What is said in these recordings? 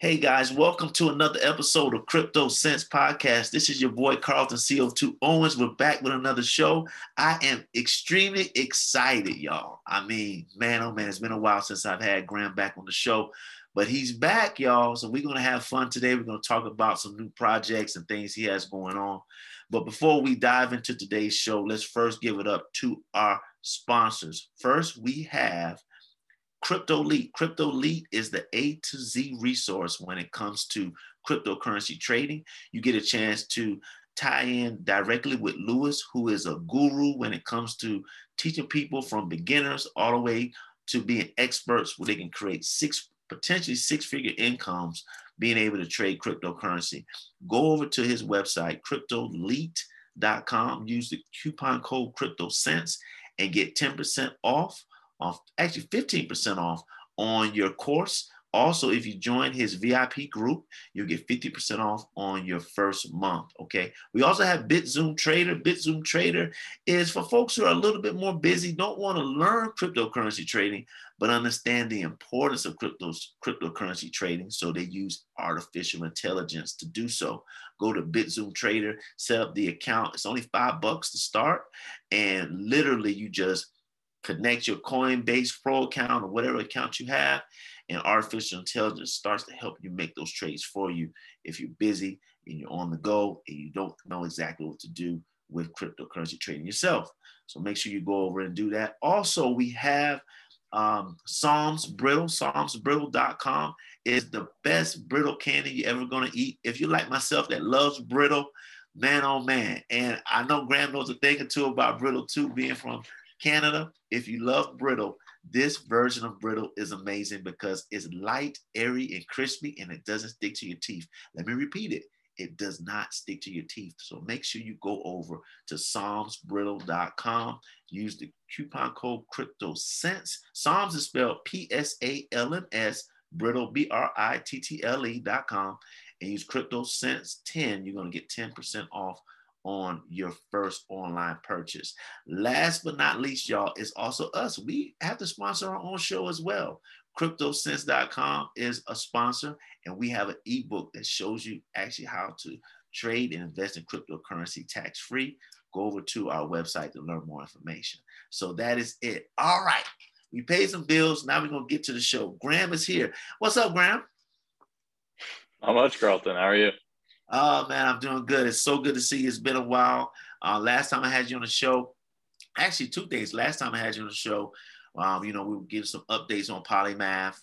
Hey guys, welcome to another episode of Crypto Sense Podcast. This is your boy Carlton CO2 Owens. We're back with another show. I am extremely excited, y'all. I mean, man, oh man, it's been a while since I've had Graham back on the show, but he's back, y'all. So we're going to have fun today. We're going to talk about some new projects and things he has going on. But before we dive into today's show, let's first give it up to our sponsors. First, we have Crypto Elite. Crypto Elite is the A to Z resource when it comes to cryptocurrency trading. You get a chance to tie in directly with Lewis, who is a guru when it comes to teaching people from beginners all the way to being experts where they can create six potentially six figure incomes being able to trade cryptocurrency. Go over to his website, cryptoelite.com, use the coupon code CryptoSense and get 10% off off, actually 15% off on your course. Also, if you join his VIP group, you'll get 50% off on your first month. Okay. We also have BitZoom Trader. BitZoom Trader is for folks who are a little bit more busy, don't want to learn cryptocurrency trading, but understand the importance of cryptos, cryptocurrency trading. So they use artificial intelligence to do so. Go to BitZoom Trader, set up the account. It's only five bucks to start. And literally, you just connect your Coinbase Pro account or whatever account you have, and artificial intelligence starts to help you make those trades for you if you're busy and you're on the go and you don't know exactly what to do with cryptocurrency trading yourself. So make sure you go over and do that. Also, we have um, Psalms Brittle, psalmsbrittle.com is the best brittle candy you're ever going to eat. If you're like myself that loves brittle, man, oh man. And I know Graham knows a thing or two about brittle too, being from Canada, if you love brittle, this version of brittle is amazing because it's light, airy, and crispy, and it doesn't stick to your teeth. Let me repeat it. It does not stick to your teeth. So make sure you go over to psalmsbrittle.com. Use the coupon code CryptoSense. Psalms is spelled P-S-A-L-M-S, brittle, B-R-I-T-T-L-E.com. And use CryptoSense 10. You're going to get 10% off on your first online purchase. Last but not least, y'all, is also us. We have to sponsor our own show as well. CryptoSense.com is a sponsor, and we have an ebook that shows you actually how to trade and invest in cryptocurrency tax free. Go over to our website to learn more information. So that is it. All right. We paid some bills. Now we're going to get to the show. Graham is here. What's up, Graham? How much, Carlton? How are you? Oh man, I'm doing good. It's so good to see you. It's been a while. Uh, last time I had you on the show, actually two days. Last time I had you on the show, um, you know, we were giving some updates on polymath.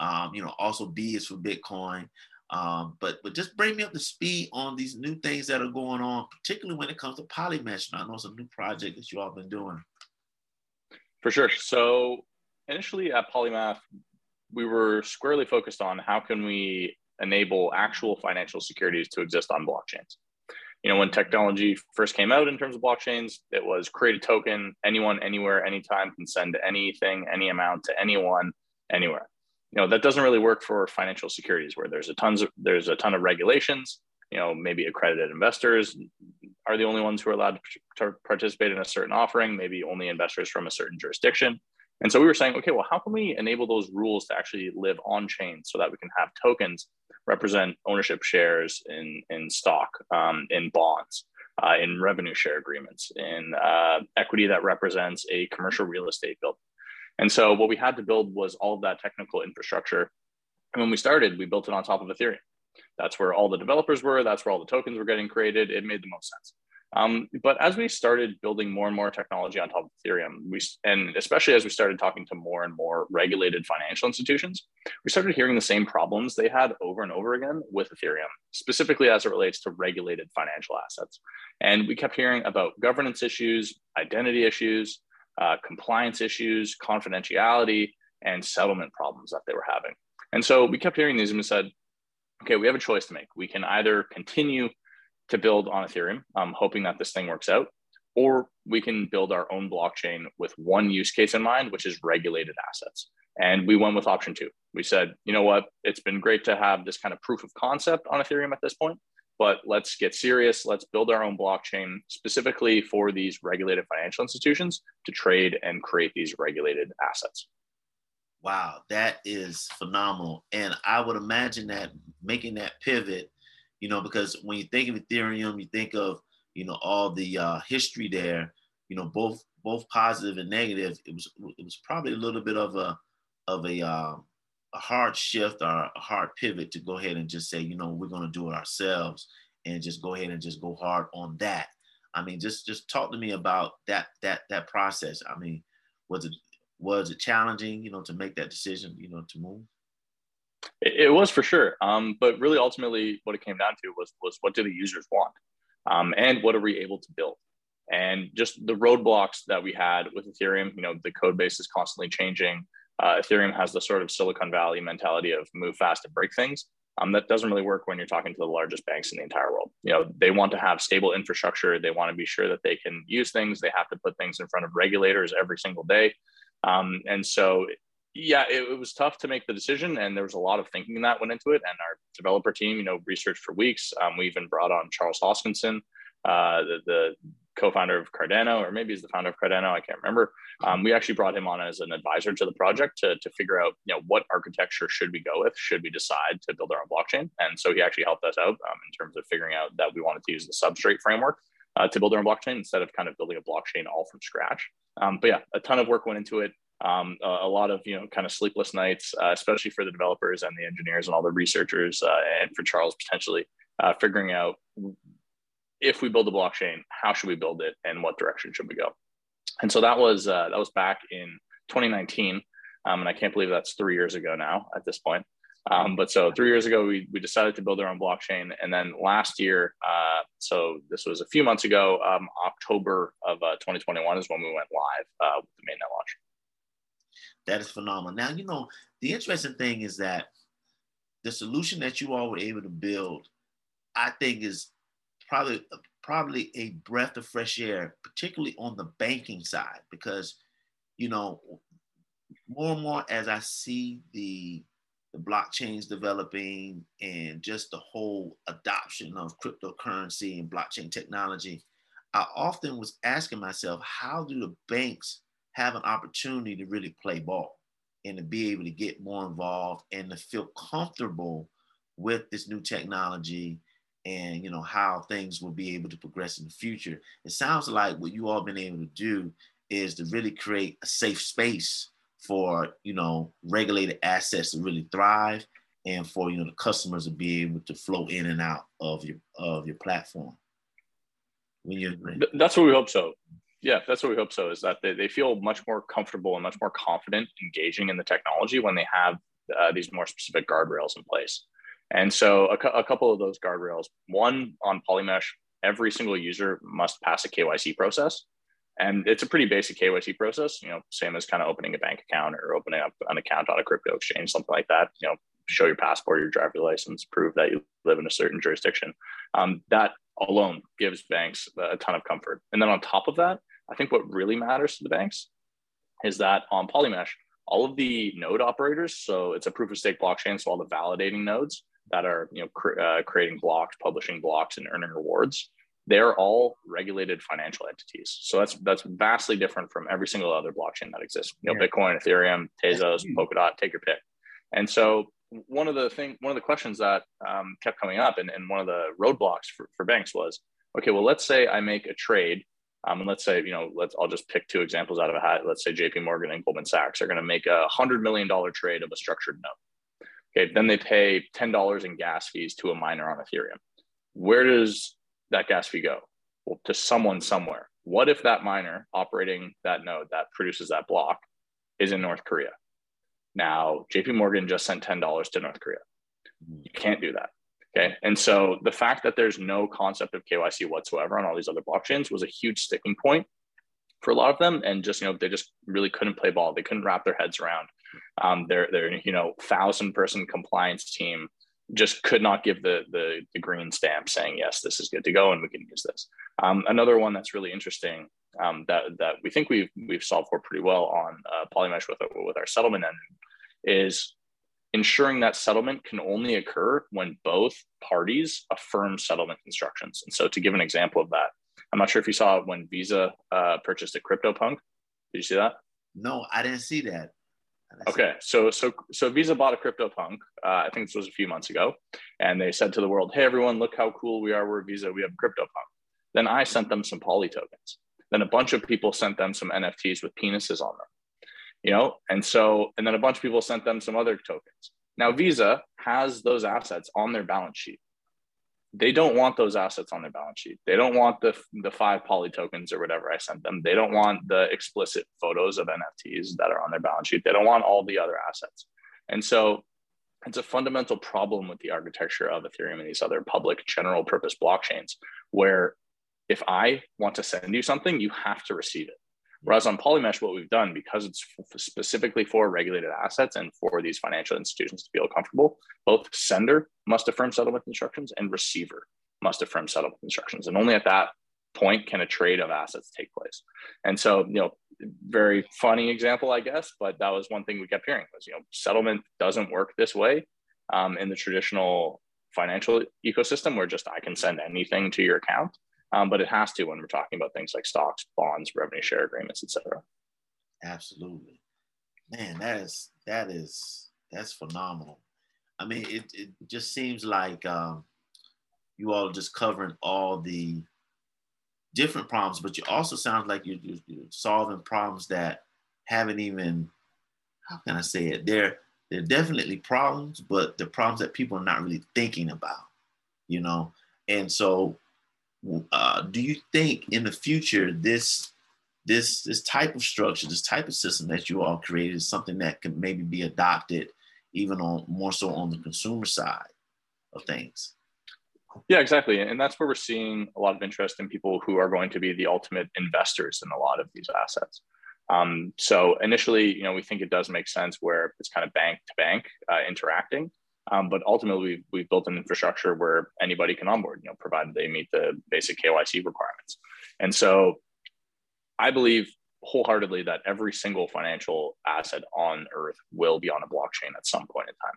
Um, you know, also B is for Bitcoin. Um, but but just bring me up to speed on these new things that are going on, particularly when it comes to polymesh. I know it's a new project that you all been doing. For sure. So initially at Polymath, we were squarely focused on how can we enable actual financial securities to exist on blockchains. You know, when technology first came out in terms of blockchains, it was create a token, anyone, anywhere, anytime can send anything, any amount to anyone, anywhere. You know, that doesn't really work for financial securities where there's a tons of there's a ton of regulations. You know, maybe accredited investors are the only ones who are allowed to participate in a certain offering, maybe only investors from a certain jurisdiction. And so we were saying, okay, well, how can we enable those rules to actually live on chain so that we can have tokens represent ownership shares in, in stock, um, in bonds, uh, in revenue share agreements, in uh, equity that represents a commercial real estate building. And so what we had to build was all of that technical infrastructure. And when we started, we built it on top of Ethereum. That's where all the developers were. That's where all the tokens were getting created. It made the most sense. Um, but as we started building more and more technology on top of Ethereum, we, and especially as we started talking to more and more regulated financial institutions, we started hearing the same problems they had over and over again with Ethereum, specifically as it relates to regulated financial assets. And we kept hearing about governance issues, identity issues, uh, compliance issues, confidentiality, and settlement problems that they were having. And so we kept hearing these and we said, okay, we have a choice to make. We can either continue to build on Ethereum, um, hoping that this thing works out, or we can build our own blockchain with one use case in mind, which is regulated assets. And we went with option two. We said, you know what, it's been great to have this kind of proof of concept on Ethereum at this point, but let's get serious. Let's build our own blockchain specifically for these regulated financial institutions to trade and create these regulated assets. Wow, that is phenomenal. And I would imagine that making that pivot, you know, because when you think of Ethereum, you think of, you know, all the uh, history there, you know, both both positive and negative. It was it was probably a little bit of a of a uh, a hard shift or a hard pivot to go ahead and just say, you know, we're going to do it ourselves and just go ahead and just go hard on that. I mean, just just talk to me about that that that process. I mean, was it was it challenging, you know, to make that decision, you know, to move? It, was for sure, um, but really, ultimately, what it came down to was was what do the users want, um, and what are we able to build, and just the roadblocks that we had with Ethereum. You know, the code base is constantly changing. Uh, Ethereum has the sort of Silicon Valley mentality of move fast and break things. Um, that doesn't really work when you're talking to the largest banks in the entire world. You know, they want to have stable infrastructure. They want to be sure that they can use things. They have to put things in front of regulators every single day. Um, and so, yeah, it, it, was tough to make the decision, and there was a lot of thinking that went into it. And our developer team, you know, researched for weeks. Um, we even brought on Charles Hoskinson, uh, the, the co-founder of Cardano, or maybe he's the founder of Cardano. I can't remember. Um, we actually brought him on as an advisor to the project to, to figure out, you know, what architecture should we go with? Should we decide to build our own blockchain? And so he actually helped us out um, in terms of figuring out that we wanted to use the substrate framework uh, to build our own blockchain instead of kind of building a blockchain all from scratch. Um, but yeah, a ton of work went into it. Um, a, a, lot of you know kind of sleepless nights, uh, especially for the developers and the engineers and all the researchers, uh, and for Charles potentially uh, figuring out if we build a blockchain, how should we build it, and what direction should we go. And so that was uh, that was back in 2019, um, and I can't believe that's three years ago now at this point. Um, but so three years ago, we, we decided to build our own blockchain. And then last year, uh, so this was a few months ago, um, October of uh, 2021 is when we went live uh, with the mainnet launch. That is phenomenal. Now, you know, the interesting thing is that the solution that you all were able to build, I think is probably probably a breath of fresh air, particularly on the banking side, because you know, more and more as I see the the blockchains developing and just the whole adoption of cryptocurrency and blockchain technology, I often was asking myself, how do the banks have an opportunity to really play ball and to be able to get more involved and to feel comfortable with this new technology and you know how things will be able to progress in the future. It sounds like what you all been able to do is to really create a safe space for you know regulated assets to really thrive and for you know the customers to be able to flow in and out of your of your platform. When you that's what we hope so yeah, that's what we hope so. Is that they, they feel much more comfortable and much more confident engaging in the technology when they have uh, these more specific guardrails in place. And so, a, a couple of those guardrails. One on Polymesh, every single user must pass a KYC process, and it's a pretty basic KYC process. You know, same as kind of opening a bank account or opening up an account on a crypto exchange, something like that. You know, show your passport, your driver's license, prove that you live in a certain jurisdiction. Um, that alone gives banks a ton of comfort. And then on top of that, I think what really matters to the banks is that on Polymesh, all of the node operators, so it's a proof of stake blockchain, so all the validating nodes that are you know cr- uh, creating blocks, publishing blocks, and earning rewards, they're all regulated financial entities. So that's that's vastly different from every single other blockchain that exists. You know, yeah. Bitcoin, Ethereum, Tezos, Polkadot, take your pick. And so one of the thing, one of the questions that um, kept coming up, and, and one of the roadblocks for, for banks was, okay, well, let's say I make a trade um, and let's say, you know, let's I'll just pick two examples out of a hat. Let's say JP Morgan and Goldman Sachs are going to make a hundred million dollar trade of a structured note. Okay, then they pay ten dollars in gas fees to a miner on Ethereum. Where does that gas fee go? Well, to someone somewhere. What if that miner operating that node that produces that block is in North Korea? Now, JP Morgan just sent $10 to North Korea. You can't do that. Okay. And so the fact that there's no concept of KYC whatsoever on all these other blockchains was a huge sticking point for a lot of them. And just, you know, they just really couldn't play ball. They couldn't wrap their heads around um, their, their, you know, thousand person compliance team just could not give the, the, the green stamp saying, yes, this is good to go and we can use this. Um, another one that's really interesting um, that, that we think we've, we've solved for pretty well on uh, Polymesh with, with our settlement engine is ensuring that settlement can only occur when both parties affirm settlement instructions. And so, to give an example of that, I'm not sure if you saw when Visa uh, purchased a CryptoPunk. Did you see that? No, I didn't see that. Okay, so so so Visa bought a CryptoPunk. Uh, I think this was a few months ago, and they said to the world, "Hey, everyone, look how cool we are. We're Visa. We have CryptoPunk." Then I sent them some Poly tokens. Then a bunch of people sent them some NFTs with penises on them. You know, and so and then a bunch of people sent them some other tokens. Now Visa has those assets on their balance sheet they don't want those assets on their balance sheet. They don't want the the five poly tokens or whatever I sent them. They don't want the explicit photos of NFTs that are on their balance sheet. They don't want all the other assets. And so it's a fundamental problem with the architecture of Ethereum and these other public general purpose blockchains where if I want to send you something, you have to receive it. Whereas on Polymesh, what we've done, because it's specifically for regulated assets and for these financial institutions to feel comfortable, both sender must affirm settlement instructions and receiver must affirm settlement instructions. And only at that point can a trade of assets take place. And so, you know, very funny example, I guess, but that was one thing we kept hearing was, you know, settlement doesn't work this way um, in the traditional financial ecosystem where just I can send anything to your account um, but it has to when we're talking about things like stocks, bonds, revenue share agreements, etc. Absolutely, man. That is that is that's phenomenal. I mean, it it just seems like um, you all are just covering all the different problems, but you also sound like you're, you're solving problems that haven't even how can I say it? They're they're definitely problems, but the problems that people are not really thinking about, you know. And so uh, do you think in the future this this this type of structure, this type of system that you all created is something that can maybe be adopted even on more so on the consumer side of things? Yeah, exactly. And that's where we're seeing a lot of interest in people who are going to be the ultimate investors in a lot of these assets. Um, so initially, you know, we think it does make sense where it's kind of bank to bank uh, interacting. Um, but ultimately, we've, we've built an infrastructure where anybody can onboard, you know, provided they meet the basic KYC requirements. And so I believe wholeheartedly that every single financial asset on earth will be on a blockchain at some point in time.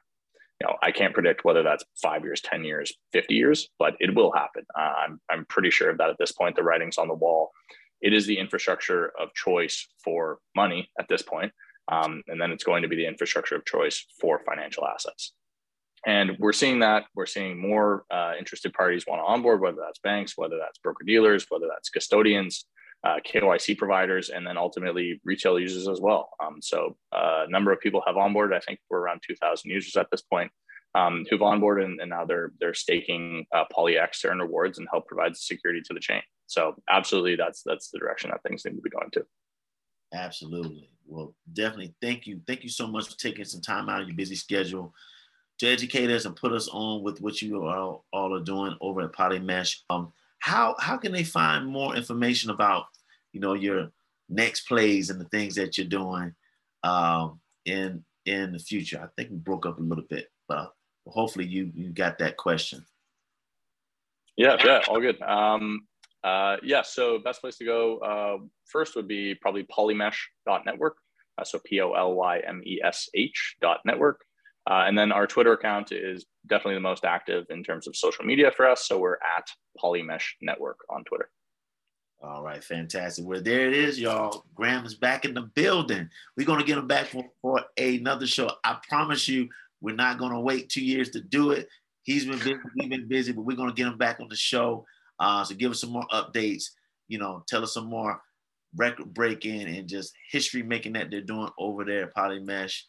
You know, I can't predict whether that's five years, 10 years, 50 years, but it will happen. Uh, I'm, I'm pretty sure that at this point, the writing's on the wall. It is the infrastructure of choice for money at this point. Um, and then it's going to be the infrastructure of choice for financial assets. And we're seeing that we're seeing more uh, interested parties want to onboard, whether that's banks, whether that's broker dealers, whether that's custodians, uh, KYC providers, and then ultimately retail users as well. Um, so uh, a number of people have onboarded. I think we're around 2,000 users at this point um, who've onboarded, and, and, now they're they're staking uh, PolyX to earn rewards and help provide security to the chain. So absolutely, that's that's the direction that things need to be going to. Absolutely. Well, definitely. Thank you. Thank you so much for taking some time out of your busy schedule to educate us and put us on with what you all, all are doing over at Polymesh. Um, how how can they find more information about you know your next plays and the things that you're doing um, in in the future? I think we broke up a little bit, but hopefully you you got that question. Yeah, yeah, all good. Um, uh, yeah, so best place to go uh, first would be probably polymesh.network. Uh, so P O L Y M E S H dot network. Uh, and then our Twitter account is definitely the most active in terms of social media for us. So we're at Polymesh Network on Twitter. All right, fantastic. Well, there it is, y'all. Graham is back in the building. We're going to get him back for, for another show. I promise you, we're not going to wait two years to do it. He's been busy, we've been busy, but we're going to get him back on the show. Uh, so give us some more updates. You know, tell us some more record breaking and just history making that they're doing over there at Polymesh.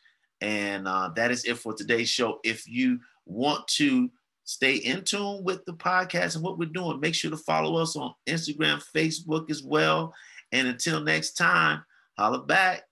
And uh, that is it for today's show. If you want to stay in tune with the podcast and what we're doing, make sure to follow us on Instagram, Facebook as well. And until next time, holla back.